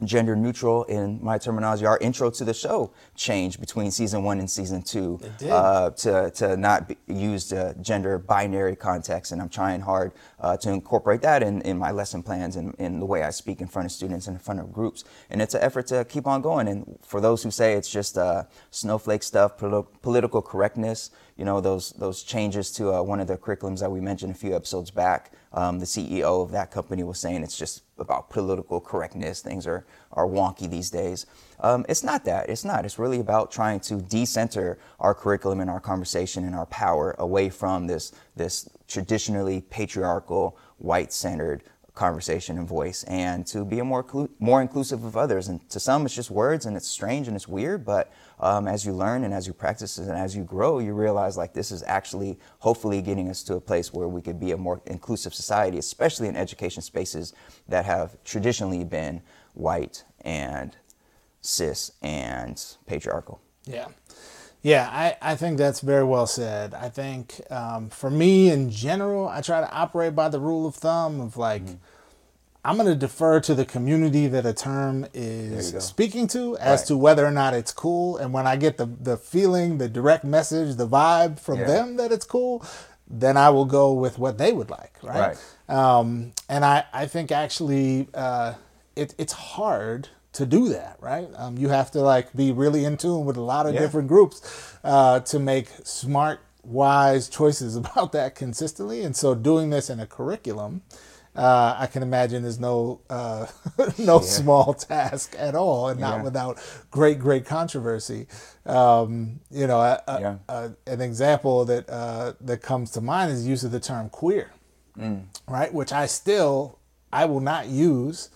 gender neutral in my terminology. Our intro to the show changed between season one and season two uh, to, to not use the gender binary context. And I'm trying hard uh, to incorporate that in, in my lesson plans and in the way I speak in front of students and in front of groups. And it's an effort to keep on going. And for those who say it's just uh, snowflake stuff, political correctness, you know, those, those changes to uh, one of the curriculums that we mentioned a few episodes back, um, the CEO of that company was saying it's just about political correctness. Things are, are wonky these days. Um, it's not that. It's not. It's really about trying to decenter our curriculum and our conversation and our power away from this, this traditionally patriarchal, white centered conversation and voice and to be a more more inclusive of others and to some it's just words and it's strange and it's weird but um, as you learn and as you practice and as you grow, you realize like this is actually hopefully getting us to a place where we could be a more inclusive society, especially in education spaces that have traditionally been white and cis and patriarchal. Yeah. Yeah, I, I think that's very well said. I think um, for me in general, I try to operate by the rule of thumb of like, mm-hmm I'm going to defer to the community that a term is speaking to as right. to whether or not it's cool. And when I get the, the feeling, the direct message, the vibe from yeah. them that it's cool, then I will go with what they would like. Right. right. Um, and I, I think actually uh, it, it's hard to do that. Right. Um, you have to like be really in tune with a lot of yeah. different groups uh, to make smart, wise choices [laughs] about that consistently. And so doing this in a curriculum uh, I can imagine is no uh, [laughs] no yeah. small task at all, and not yeah. without great great controversy. Um, you know, a, a, a, an example that uh, that comes to mind is use of the term queer, mm. right? Which I still I will not use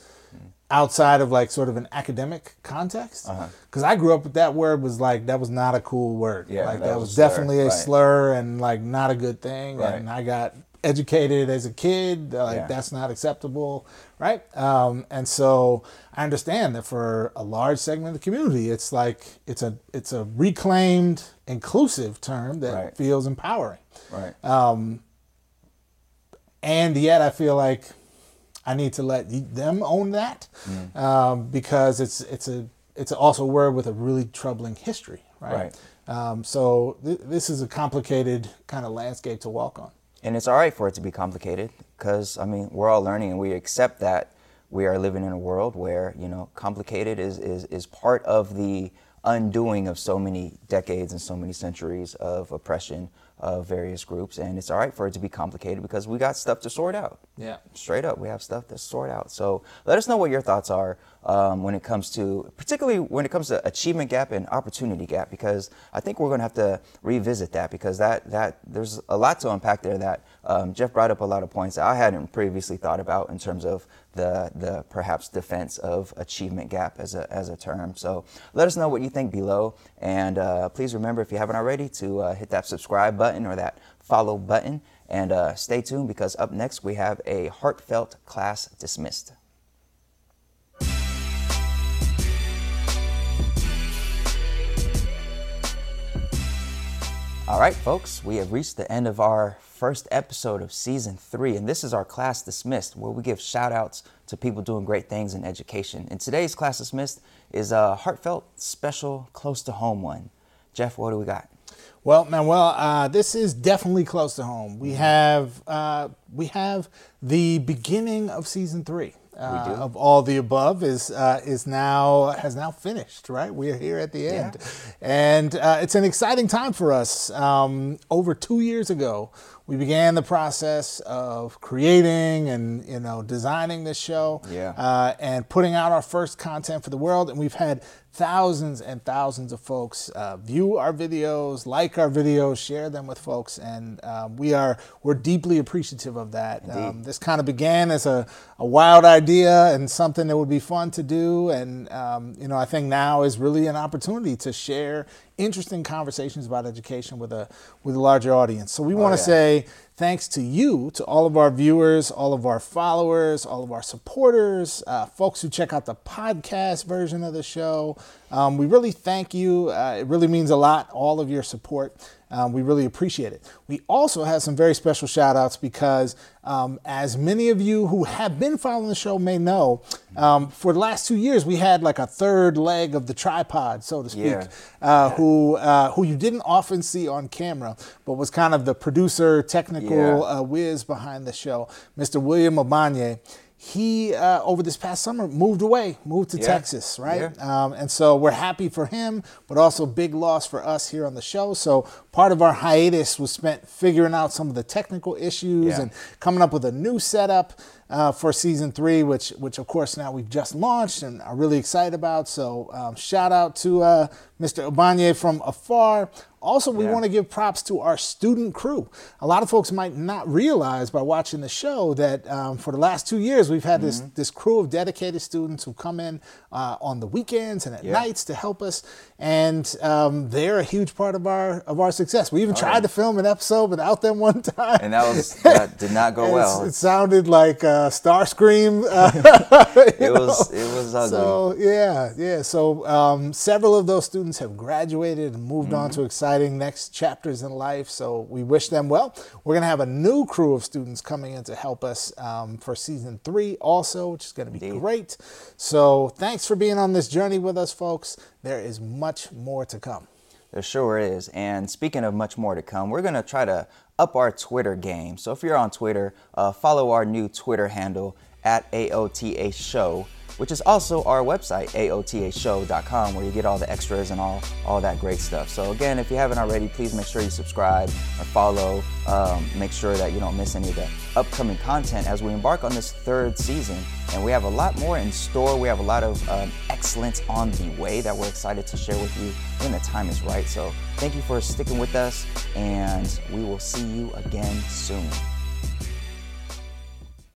outside of like sort of an academic context because uh-huh. i grew up with that word was like that was not a cool word yeah, like that, that was, was definitely a right. slur and like not a good thing right. and i got educated as a kid. Like yeah. that's not acceptable, right? Um, and so I understand that for a large segment of the community, it's like it's a it's a reclaimed, inclusive term that right. feels empowering. Right. Um, and yet, I feel like I need to let them own that mm. um, because it's it's a it's also a word with a really troubling history, right? right. Um, so th- this is a complicated kind of landscape to walk on and it's all right for it to be complicated because I mean we're all learning and we accept that we are living in a world where you know complicated is is is part of the undoing of so many decades and so many centuries of oppression of various groups and it's all right for it to be complicated because we got stuff to sort out yeah straight up we have stuff to sort out so let us know what your thoughts are um, when it comes to, particularly when it comes to achievement gap and opportunity gap, because I think we're going to have to revisit that because that that there's a lot to unpack there. That um, Jeff brought up a lot of points that I hadn't previously thought about in terms of the the perhaps defense of achievement gap as a as a term. So let us know what you think below, and uh, please remember if you haven't already to uh, hit that subscribe button or that follow button. And uh, stay tuned because up next we have a heartfelt class dismissed. All right, folks, we have reached the end of our first episode of season three, and this is our class dismissed, where we give shout outs to people doing great things in education. And today's class dismissed is a heartfelt, special, close to home one. Jeff, what do we got? Well, Manuel, uh, this is definitely close to home. We have uh, we have the beginning of season three uh, of all the above is uh, is now has now finished. Right, we are here at the end, yeah. and uh, it's an exciting time for us. Um, over two years ago, we began the process of creating and you know designing this show, yeah. uh, and putting out our first content for the world. And we've had thousands and thousands of folks uh, view our videos, like our videos, share them with folks, and um, we are we're deeply appreciative of that. Um, this kind of began as a, a wild idea and something that would be fun to do, and um, you know I think now is really an opportunity to share interesting conversations about education with a with a larger audience. So we want to oh, yeah. say thanks to you, to all of our viewers, all of our followers, all of our supporters, uh, folks who check out the podcast version of the show. Um, we really thank you. Uh, it really means a lot, all of your support. Um, we really appreciate it. We also have some very special shout outs because, um, as many of you who have been following the show may know, um, for the last two years we had like a third leg of the tripod, so to speak, Yeah. uh, who uh, who you didn't often see on camera, but was kind of the producer, technical Yeah. uh, whiz behind the show, Mr. William Obanye. He uh, over this past summer moved away, moved to Yeah. Texas, right? Yeah. Um, and so we're happy for him, but also big loss for us here on the show. So part of our hiatus was spent figuring out some of the technical issues Yeah. and coming up with a new setup uh, for season three, which which of course now we've just launched and are really excited about. So um, shout out to uh, Mr. Obanye from afar. Also, we Yeah. want to give props to our student crew. A lot of folks might not realize by watching the show that um, for the last two years we've had this this crew of dedicated students who come in uh, on the weekends and at Yeah. nights to help us, and um, they're a huge part of our of our success. We even tried yeah. to film an episode without them one [laughs] time, And that was that did not go well. It sounded like uh, Starscream. Uh, [laughs] It was know? it was ugly. So yeah, yeah. So um, several of those students have graduated and moved on Mm-hmm. to exciting next chapters in life. So we wish them well. We're gonna have a new crew of students coming in to help us um, for season three, also, which is gonna be Indeed. great. So thanks for being on this journey with us, folks. There is much more to come. There sure is. And speaking of much more to come, we're going to try to up our Twitter game. So if you're on Twitter, uh, follow our new Twitter handle at AOTA Show, which is also our website, AOTAShow.com, where you get all the extras and all, all that great stuff. So again, if you haven't already, please make sure you subscribe or follow. Um, make sure that you don't miss any of the upcoming content as we embark on this third season. And we have a lot more in store. We have a lot of um, excellence on the way that we're excited to share with you when the time is right. So thank you for sticking with us, and we will see you again soon.